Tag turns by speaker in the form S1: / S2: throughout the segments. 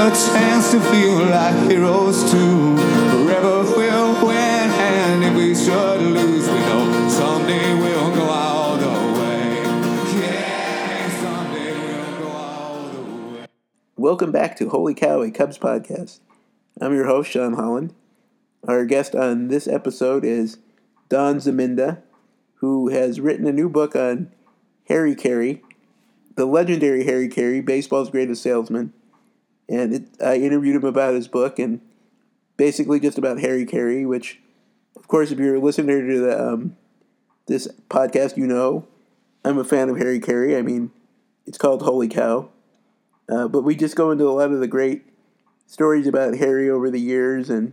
S1: a chance to feel like heroes too. Forever we'll win, and if we should lose, we know someday we'll go all the way. Yeah, someday we'll go all the way.
S2: Welcome back to Holy Cow, a Cubs podcast. I'm your host, Sean Holland. Our guest on this episode is Don Zminda, who has written a new book on Harry Caray, the legendary Harry Caray, baseball's greatest salesman. And it, I interviewed him about his book and basically just about Harry Caray, which, of course, if you're a listener to the, um, this podcast, you know I'm a fan of Harry Caray. I mean, it's called Holy Cow. Uh, but we just go into a lot of the great stories about Harry over the years, and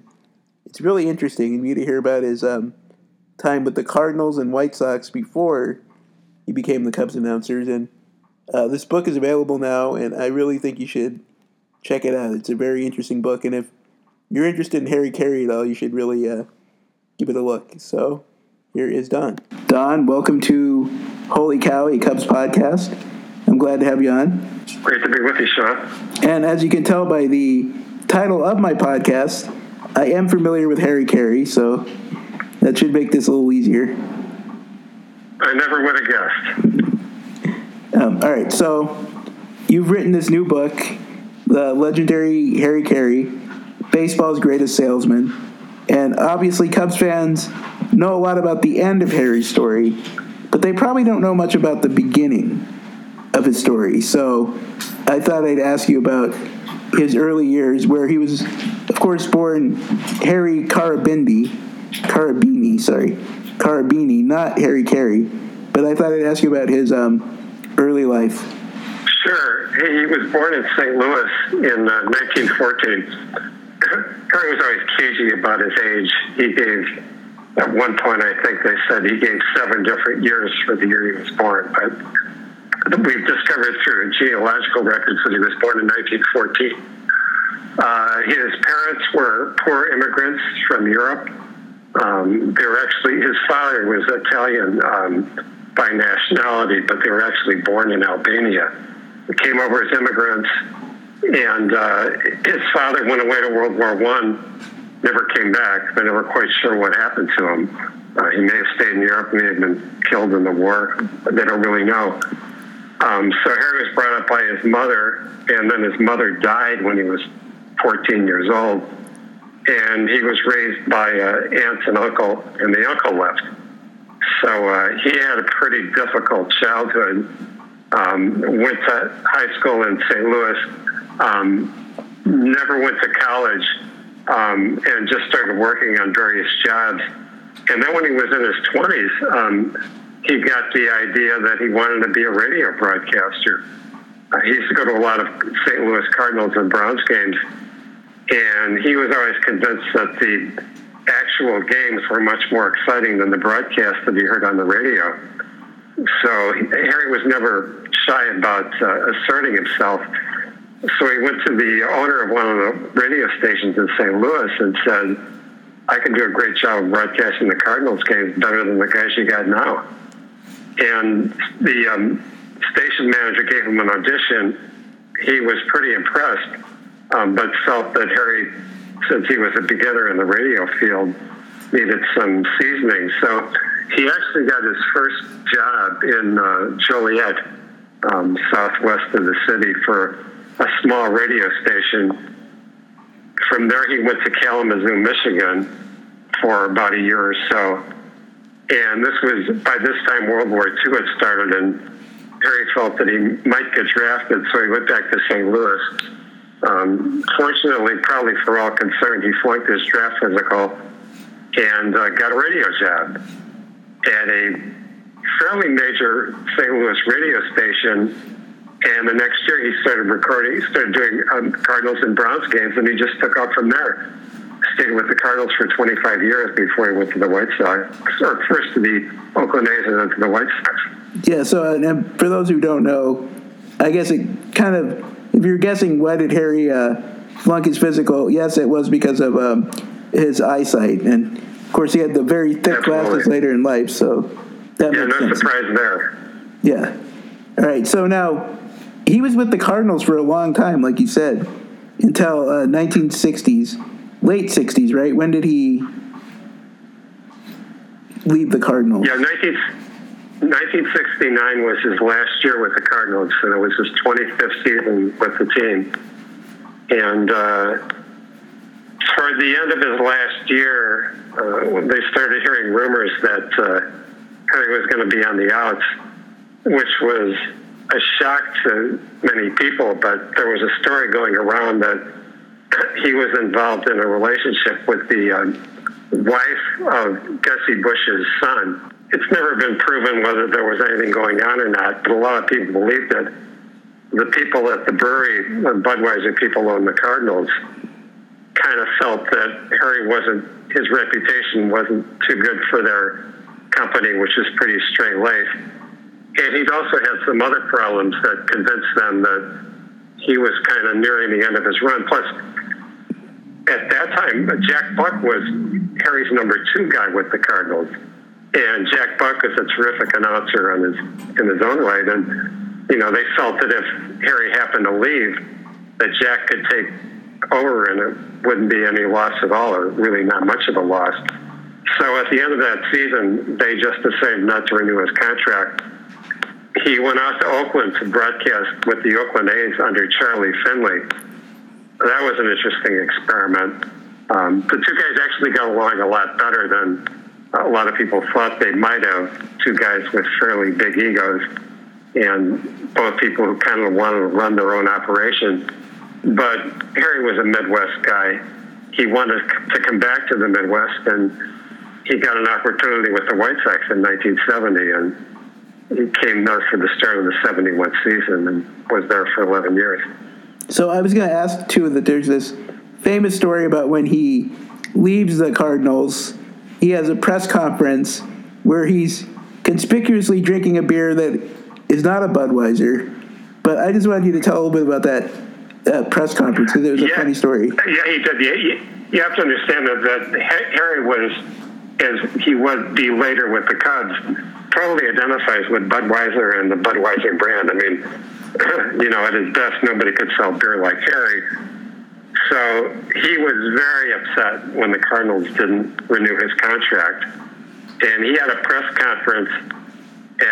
S2: it's really interesting. And you to hear about his um, time with the Cardinals and White Sox before he became the Cubs announcers. And uh, this book is available now, and I really think you should check it out. It's a very interesting book, and if you're interested in Harry Caray at all, you should really uh, give it a look. So here is Don. Don, welcome to Holy Cow, a Cubs podcast. I'm glad to have you on.
S3: Great to be with you, Sean.
S2: And as you can tell by the title of my podcast, I am familiar with Harry Caray, so that should make this a little easier.
S3: I never would have guessed.
S2: Um, all right, so you've written this new book, The Legendary Harry Caray, Baseball's Greatest Salesman. And obviously, Cubs fans know a lot about the end of Harry's story, but they probably don't know much about the beginning of his story. So I thought I'd ask you about his early years, where he was, of course, born Harry Carabindi, Carabini, sorry, Carabini, not Harry Caray. But I thought I'd ask you about his um, early life.
S3: Sure. He was born in St. Louis in uh, 1914. Harry was always cagey about his age. He gave, at one point, I think they said he gave seven different years for the year he was born. But we've discovered through genealogical records that he was born in 1914. Uh, his parents were poor immigrants from Europe. Um, they were actually, his father was Italian um, by nationality, but they were actually born in Albania. They came over as immigrants, and uh, his father went away to World War One, never came back. They're never quite sure what happened to him. Uh, he may have stayed in Europe, may have been killed in the war. They don't really know. Um, so Harry was brought up by his mother, and then his mother died when he was 14 years old. And he was raised by uh, aunts and uncle, and the uncle left. So uh, he had a pretty difficult childhood. Um, went to high school in St. Louis, um, never went to college, um, and just started working on various jobs. And then when he was in his 20s, um, he got the idea that he wanted to be a radio broadcaster. Uh, he used to go to a lot of St. Louis Cardinals and Browns games, and he was always convinced that the actual games were much more exciting than the broadcast that he heard on the radio. So Harry was never shy about uh, asserting himself. So he went to the owner of one of the radio stations in St. Louis and said, I can do a great job of broadcasting the Cardinals games better than the guys you got now. And the um, station manager gave him an audition. He was pretty impressed, um, but felt that Harry, since he was a beginner in the radio field, needed some seasoning. So he actually got his first job in uh, Joliet, um, southwest of the city, for a small radio station. From there, he went to Kalamazoo, Michigan, for about a year or so. And this was by this time World War II had started, and Harry felt that he might get drafted, so he went back to St. Louis. Um, fortunately, probably for all concerned, he flunked his draft physical and uh, got a radio job at a fairly major St. Louis radio station. And the next year, he started recording, he started doing um, Cardinals and Browns games, and he just took off from there. Stayed with the Cardinals for 25 years before he went to the White Sox, or first to the Oakland A's and then to the White Sox.
S2: Yeah, so and for those who don't know, I guess it kind of, if you're guessing why did Harry uh, flunk his physical, yes, it was because of um, his eyesight. And of course, he had the very thick glasses later in life, so that
S3: Yeah,
S2: makes
S3: no
S2: sense.
S3: surprise there.
S2: Yeah. All right, so now he was with the Cardinals for a long time, like you said. until uh, 1960s, late 60s, right? When did he leave the Cardinals?
S3: Yeah, 19, 1969 was his last year with the Cardinals, and it was his 25th season with the team. And uh, toward the end of his last year, uh, they started hearing rumors that uh, Harry was going to be on the outs, which was a shock to many people. But there was a story going around that he was involved in a relationship with the um, wife of Gussie Busch's son. It's never been proven whether there was anything going on or not, but a lot of people believed it. The people at the brewery, the Budweiser people owned the Cardinals, kind of felt that Harry wasn't, his reputation wasn't too good for their company, which is pretty straight laced. And he'd also had some other problems that convinced them that he was kind of nearing the end of his run. Plus, at that time, Jack Buck was Harry's number two guy with the Cardinals, and Jack Buck was a terrific announcer on his in his own right. And you know, they felt that if Harry happened to leave, that Jack could take over, and it wouldn't be any loss at all, or really not much of a loss. So at the end of that season, they just decided not to renew his contract. He went out to Oakland to broadcast with the Oakland A's under Charlie Finley that was an interesting experiment. Um, the two guys actually got along a lot better than a lot of people thought they might have. Two guys with fairly big egos, and both people who kind of wanted to run their own operation. But Harry was a Midwest guy. He wanted to come back to the Midwest, and he got an opportunity with the White Sox in 1970, and he came there for the start of the 71 season and was there for 11 years.
S2: So I was going to ask too that there's this famous story about when he leaves the Cardinals. He has a press conference where he's conspicuously drinking a beer that is not a Budweiser. But I just wanted you to tell a little bit about that uh, press conference was a
S3: yeah,
S2: funny story.
S3: Yeah, he did. You, you have to understand that, that Harry was, as he would be later with the Cubs, probably identifies with Budweiser and the Budweiser brand. I mean, you know, at his best, nobody could sell beer like Harry. So he was very upset when the Cardinals didn't renew his contract. And he had a press conference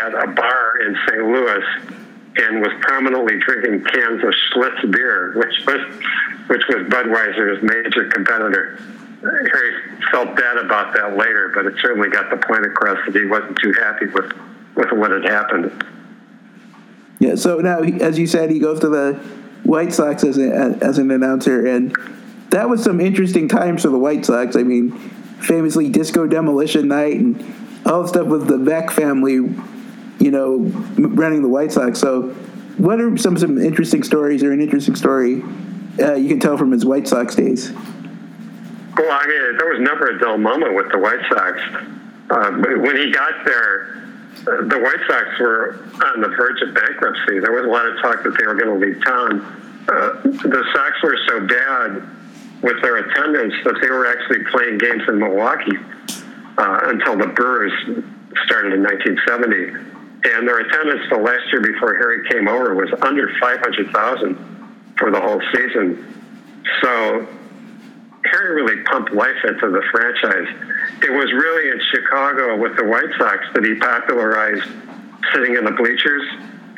S3: at a bar in St. Louis and was prominently drinking cans of Schlitz beer, which was which was Budweiser's major competitor. Harry felt bad about that later, but it certainly got the point across that he wasn't too happy with, with what had happened.
S2: Yeah. So now, as you said, he goes to the White Sox as, a, as an announcer, and that was some interesting times for the White Sox. I mean, famously Disco Demolition Night and all the stuff with the Veeck family, you know, running the White Sox. So, what are some some interesting stories or an interesting story uh, you can tell from his White Sox days?
S3: Well, I mean, there was never a dull moment with the White Sox. Uh, when he got there, the White Sox were on the verge of bankruptcy. There was a lot of talk that they were going to leave town. Uh, the Sox were so bad with their attendance that they were actually playing games in Milwaukee uh, until the Brewers started in 1970. And their attendance the last year before Harry came over was under 500,000 for the whole season. So Harry really pumped life into the franchise. It was really in Chicago with the White Sox that he popularized sitting in the bleachers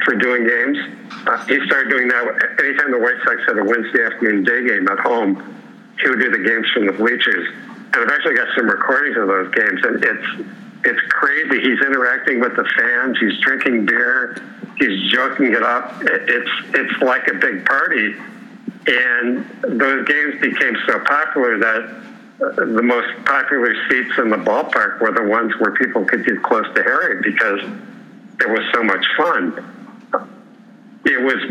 S3: for doing games. Uh, he started doing that anytime the White Sox had a Wednesday afternoon day game at home. He would do the games from the bleachers, and I've actually got some recordings of those games, and it's it's crazy. He's interacting with the fans. He's drinking beer. He's joking it up. It's it's like a big party and those games became so popular that uh, the most popular seats in the ballpark were the ones where people could get close to Harry because it was so much fun. It was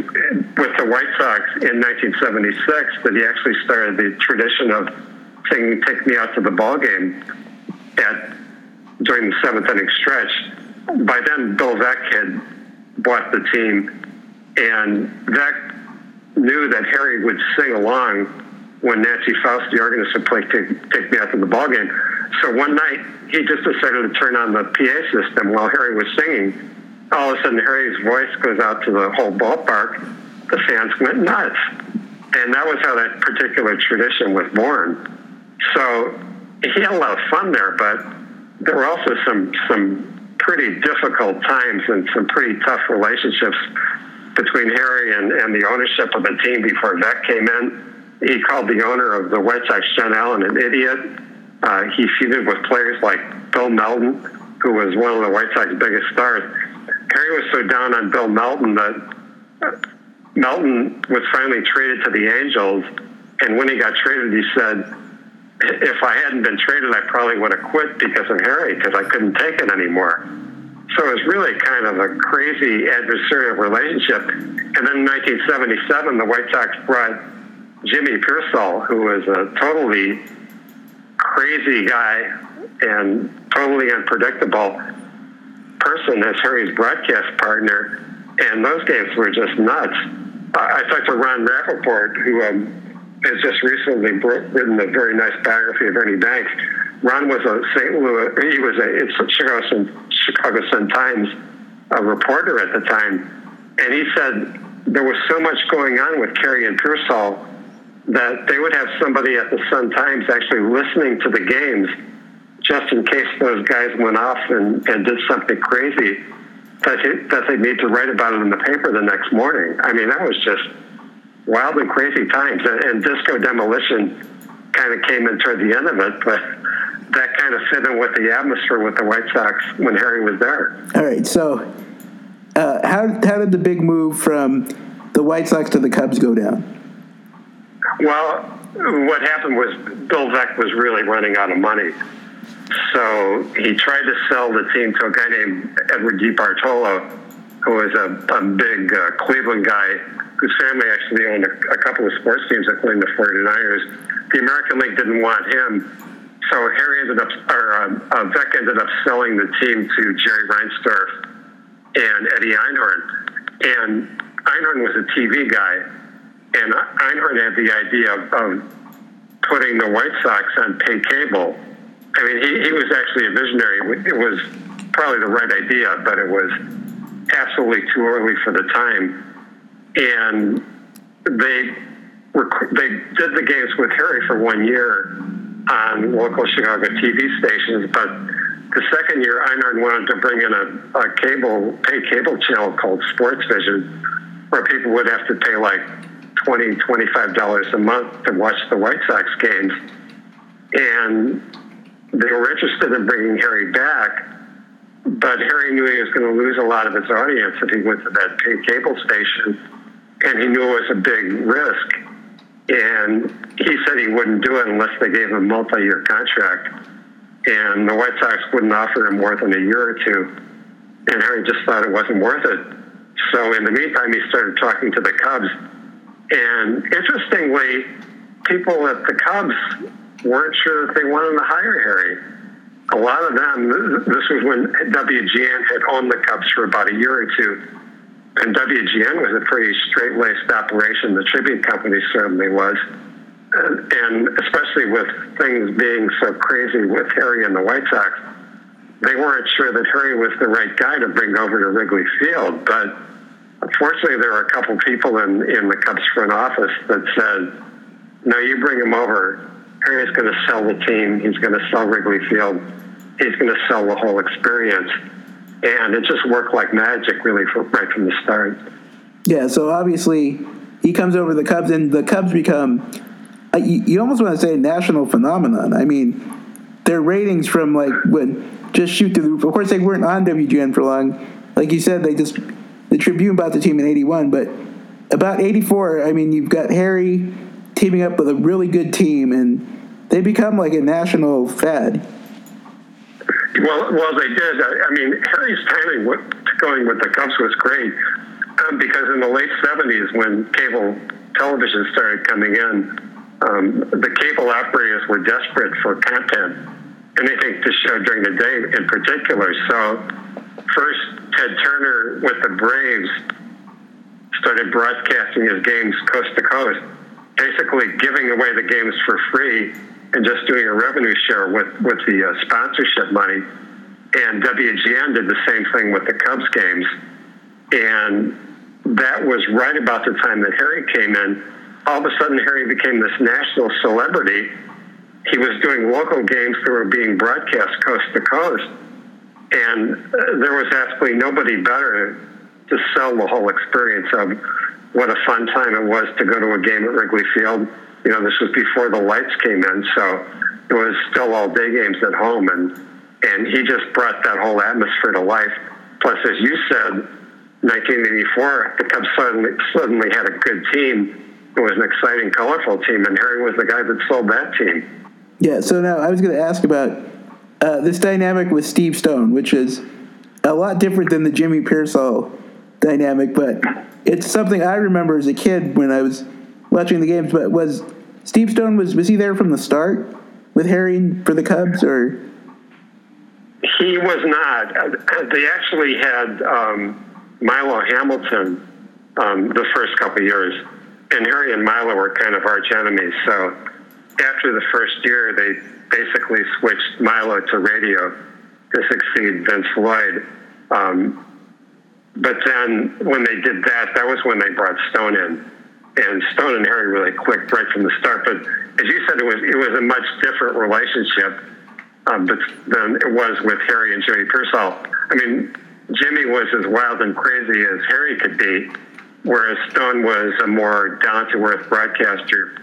S3: with the White Sox in 1976 that he actually started the tradition of singing "Take Me Out to the Ball Game" at during the seventh inning stretch. By then, Bill Veeck had bought the team, and Veeck knew that Harry would sing along when Nancy Faust, the organist, would play take, take Me Out to the Ball Game. So one night, he just decided to turn on the PA system while Harry was singing. All of a sudden, Harry's voice goes out to the whole ballpark. The fans went nuts. and that was how that particular tradition was born. So he had a lot of fun there, but there were also some some pretty difficult times and some pretty tough relationships between Harry and, and the ownership of the team before Veeck came in. He called the owner of the White Sox, John Allyn, an idiot. Uh, he feuded with players like Bill Melton, who was one of the White Sox biggest stars. Harry was so down on Bill Melton that Melton was finally traded to the Angels, and when he got traded, he said, "If I hadn't been traded, I probably would have quit because of Harry, because I couldn't take it anymore." So it was really kind of a crazy adversarial relationship. And then in 1977, the White Sox brought Jimmy Piersall, who was a totally crazy guy and totally unpredictable person as Harry's broadcast partner, and those games were just nuts. I talked to Ron Rapoport, who um, has just recently written a very nice biography of Ernie Banks. Ron was a St. Louis, he was a it's Chicago Sun, Chicago Sun Times a reporter at the time, and he said there was so much going on with Caray and Piersall that they would have somebody at the Sun Times actually listening to the games just in case those guys went off and, and did something crazy that, that they need to write about it in the paper the next morning. I mean, that was just wild and crazy times. And, and disco demolition kind of came in toward the end of it, but that kind of fit in with the atmosphere with the White Sox when Harry was there.
S2: All right, so uh, how how did the big move from the White Sox to the Cubs go down?
S3: Well, what happened was Bill Veeck was really running out of money. So he tried to sell the team to a guy named Edward DeBartolo, who was a, a big uh, Cleveland guy whose family actually owned a, a, couple of sports teams, including the 49ers. The American League didn't want him. So Harry ended up, or uh, uh, Veeck ended up selling the team to Jerry Reinsdorf and Eddie Einhorn. And Einhorn was a TV guy and Einhorn had the idea of, of putting the White Sox on pay cable. I mean, he, he was actually a visionary. It was probably the right idea, but it was absolutely too early for the time. And they they did the games with Harry for one year on local Chicago TV stations, but the second year, Einhorn wanted to bring in a, a cable, pay cable channel called Sports Vision, where people would have to pay like 20 $25 a month to watch the White Sox games. And they were interested in bringing Harry back, but Harry knew he was going to lose a lot of his audience if he went to that paid cable station, and he knew it was a big risk. And he said he wouldn't do it unless they gave him a multi-year contract. And the White Sox wouldn't offer him more than a year or two. And Harry just thought it wasn't worth it. So in the meantime, he started talking to the Cubs and interestingly, people at the Cubs weren't sure that they wanted to hire Harry. A lot of them, this was when WGN had owned the Cubs for about a year or two. And WGN was a pretty straight laced operation. The Tribune Company certainly was. Uh, and especially with things being so crazy with Harry and the White Sox, they weren't sure that Harry was the right guy to bring over to Wrigley Field. But Unfortunately, there were a couple people in, in the Cubs front office that said, no, you bring him over. Harry's going to sell the team. He's going to sell Wrigley Field. He's going to sell the whole experience. And it just worked like magic, really, for, right from the start.
S2: Yeah, so obviously he comes over the Cubs, and the Cubs become, uh, you, you almost want to say, national phenomenon. I mean, their ratings from like when just shoot through the roof. Of course, they weren't on WGN for long. Like you said, they just the Tribune bought the team in 81, but about 84, I mean, you've got Harry teaming up with a really good team, and they become like a national fad.
S3: Well, well, they did. I mean, Harry's timing with, going with the Cubs was great um, because in the late 70s, when cable television started coming in, um, the cable operators were desperate for content, anything to show during the day in particular. So first Ted Turner with the Braves started broadcasting his games coast to coast, basically giving away the games for free and just doing a revenue share with, with the uh, sponsorship money. And WGN did the same thing with the Cubs games. And that was right about the time that Harry came in. all of a sudden Harry became this national celebrity. He was doing local games that were being broadcast coast to coast, and uh, there was absolutely nobody better to sell the whole experience of what a fun time it was to go to a game at Wrigley Field. You know, this was before the lights came in, so it was still all day games at home, and and he just brought that whole atmosphere to life. Plus, as you said, 1984, the Cubs suddenly suddenly had a good team. It was an exciting, colorful team, and Harry was the guy that sold that team.
S2: Yeah. So now I was going to ask about uh, this dynamic with Steve Stone, which is a lot different than the Jimmy Piersall dynamic, but it's something I remember as a kid when I was watching the games. But was Steve Stone was was he there from the start with Harry for the Cubs or?
S3: He was not. Uh, They actually had um, Milo Hamilton um, the first couple years, and Harry and Milo were kind of arch enemies. So after the first year, they basically switched Milo to radio to succeed Vince Lloyd. Um, but then when they did that, that was when they brought Stone in, and Stone and Harry really clicked right from the start. But as you said, it was it was a much different relationship um, than it was with Harry and Jimmy Piersall. I mean, Jimmy was as wild and crazy as Harry could be, whereas Stone was a more down to earth broadcaster,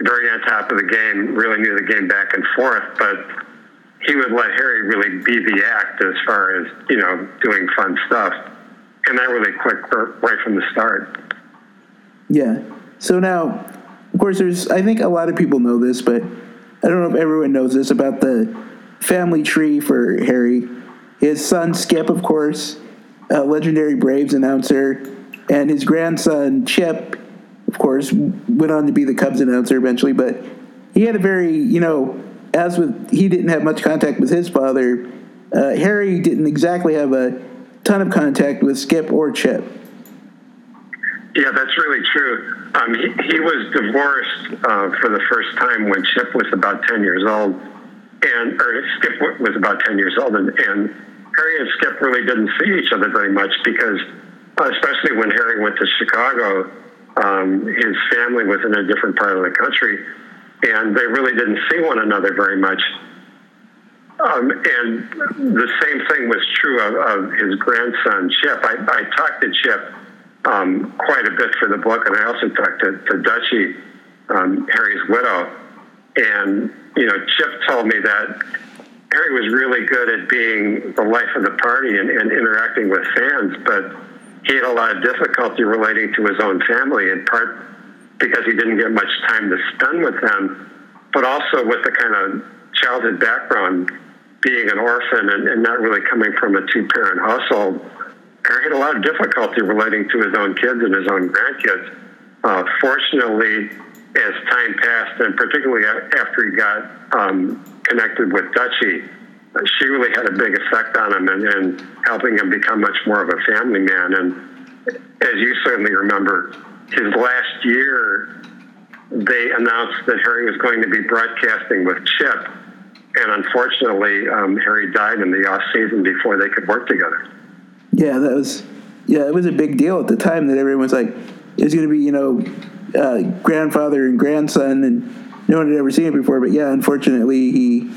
S3: very on top of the game, really knew the game back and forth, but he would let Harry really be the act as far as, you know, doing fun stuff. And that really clicked right from the start.
S2: Yeah. So now, of course, there's. I think a lot of people know this, but I don't know if everyone knows this about the family tree for Harry. His son Skip, of course, a legendary Braves announcer, and his grandson Chip, of course, went on to be the Cubs announcer eventually. But he had a very, you know, as with he didn't have much contact with his father. Uh, Harry didn't exactly have a ton of contact with Skip or Chip.
S3: Yeah, that's really true. Um, he, he was divorced uh, for the first time when Chip was about 10 years old, and or Skip was about 10 years old, and, and Harry and Skip really didn't see each other very much because, especially when Harry went to Chicago, um, his family was in a different part of the country, and they really didn't see one another very much. Um, and the same thing was true of, of his grandson Chip. I, I talked to Chip um, quite a bit for the book, and I also talked to, to Dutchie, um, Harry's widow, and you know, Chip told me that Harry was really good at being the life of the party and, and interacting with fans, but he had a lot of difficulty relating to his own family, in part because he didn't get much time to spend with them, but also with the kind of childhood background, being an orphan and, and not really coming from a two-parent household Harry had a lot of difficulty relating to his own kids and his own grandkids. Uh, fortunately, as time passed, and particularly after he got um, connected with Dutchie, she really had a big effect on him and, and helping him become much more of a family man. And as you certainly remember, his last year, they announced that Harry was going to be broadcasting with Chip. And unfortunately, um, Harry died in the off season before they could work together.
S2: Yeah, that was yeah, it was a big deal at the time that everyone was like, it was going to be you know, uh, grandfather and grandson, and no one had ever seen it before. But yeah, unfortunately, he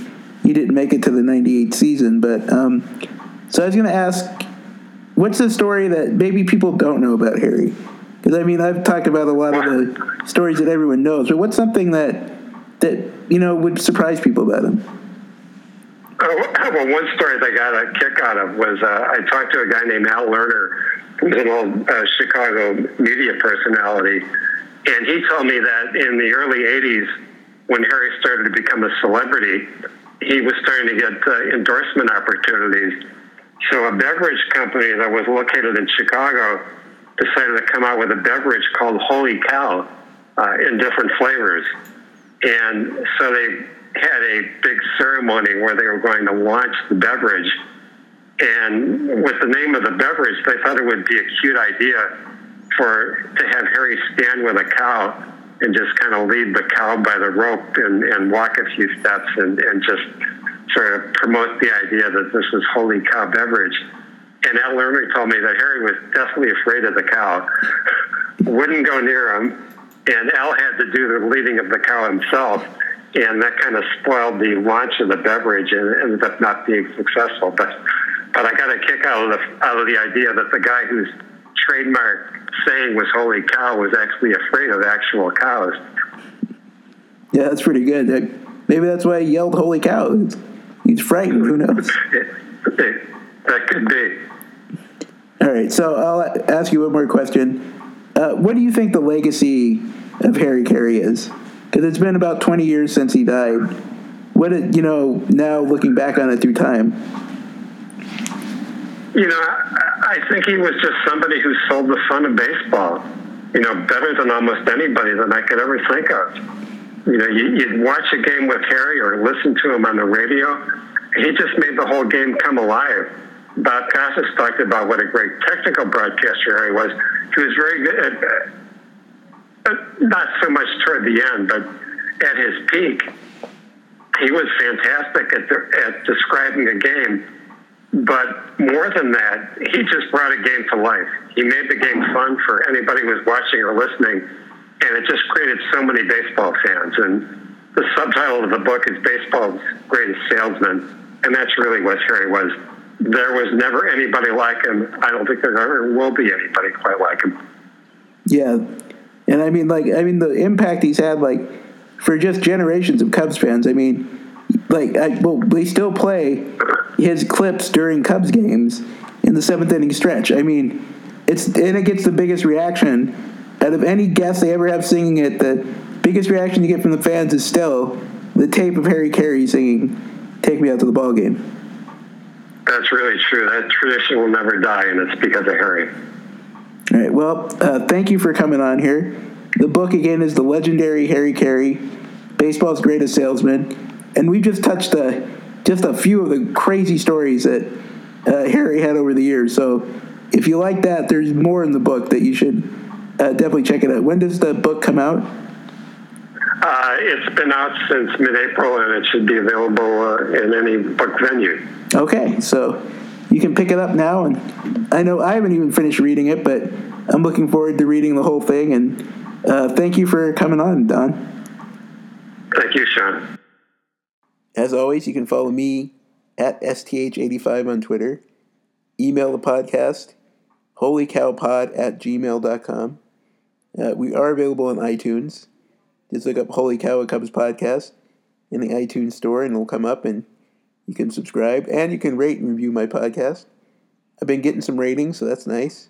S2: he didn't make it to the '98 season. But um, so I was going to ask, what's the story that maybe people don't know about Harry? Because I mean, I've talked about a lot of the stories that everyone knows, but what's something that that you know would surprise people about him?
S3: Uh, well, one story that I got a kick out of was uh, I talked to a guy named Al Lerner, who's an old uh, Chicago media personality, and he told me that in the early '80s, when Harry started to become a celebrity, he was starting to get uh, endorsement opportunities. So a beverage company that was located in Chicago decided to come out with a beverage called Holy Cow uh, in different flavors, and so they had a big ceremony where they were going to launch the beverage. And with the name of the beverage, they thought it would be a cute idea for to have Harry stand with a cow and just kind of lead the cow by the rope and, and walk a few steps and, and just sort of promote the idea that this was holy cow beverage. And Al Lerner told me that Harry was definitely afraid of the cow, wouldn't go near him, and Al had to do the leading of the cow himself, and that kind of spoiled the launch of the beverage and it ended up not being successful. But but I got a kick out of the out of the idea that the guy whose trademark saying was "Holy cow" was actually afraid of actual cows.
S2: Yeah, that's pretty good. Maybe that's why he yelled "Holy cow!" He's frightened. Who knows?
S3: It, it, that could be.
S2: All right, so I'll ask you one more question. Uh, what do you think the legacy of Harry Caray is? Because it's been about 20 years since he died. What, it, you know, now looking back on it through time?
S3: You know, I, I think he was just somebody who sold the fun of baseball, you know, better than almost anybody that I could ever think of. You know, you, you'd watch a game with Harry or listen to him on the radio. He just made the whole game come alive. Bob Costas talked about what a great technical broadcaster Harry was. He was very good at, Uh, not so much toward the end, but at his peak, he was fantastic at, the, at describing a game. But more than that, he just brought a game to life. He made the game fun for anybody who was watching or listening, and it just created so many baseball fans. And the subtitle of the book is Baseball's Greatest Salesman, and that's really what Harry was there was never anybody like him. I don't think there ever will be anybody quite like him.
S2: Yeah, and I mean, like, I mean, the impact he's had, like, for just generations of Cubs fans. I mean, like, I, well, they still play his clips during Cubs games in the seventh inning stretch. I mean, it's and it gets the biggest reaction out of any guest they ever have singing it. The biggest reaction you get from the fans is still the tape of Harry Caray singing "Take Me Out to the Ball Game."
S3: That's really true. That tradition will never die, and it's because of Harry.
S2: All right. Well, uh, thank you for coming on here. The book again is the legendary Harry Caray, baseball's greatest salesman, and we've just touched uh, just a few of the crazy stories that uh, Harry had over the years. So, if you like that, there's more in the book that you should uh, definitely check it out. When does the book come out?
S3: Uh, it's been out since mid-April, and it should be available uh, in any book venue.
S2: Okay, so you can pick it up now, and I know I haven't even finished reading it, but I'm looking forward to reading the whole thing. And uh, thank you for coming on, Don.
S3: Thank you, Sean.
S2: As always, you can follow me at STH85 on Twitter. Email the podcast, holycowpod at gmail.com. Uh, we are available on iTunes. Just look up Holy Cow Cubs Podcast in the iTunes store and it'll come up and you can subscribe and you can rate and review my podcast. I've been getting some ratings, so that's nice.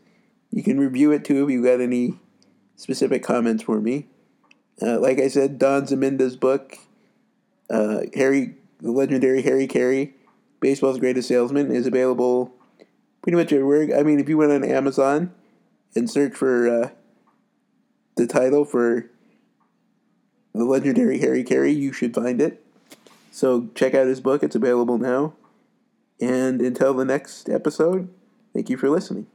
S2: You can review it too if you got any specific comments for me. Uh, like I said, Don Zminda's book, uh, Harry, the legendary Harry Caray, Baseball's Greatest Salesman, is available pretty much everywhere. I mean, if you went on Amazon and search for uh, the title for the legendary Harry Caray, you should find it. So check out his book, it's available now. And until the next episode, thank you for listening.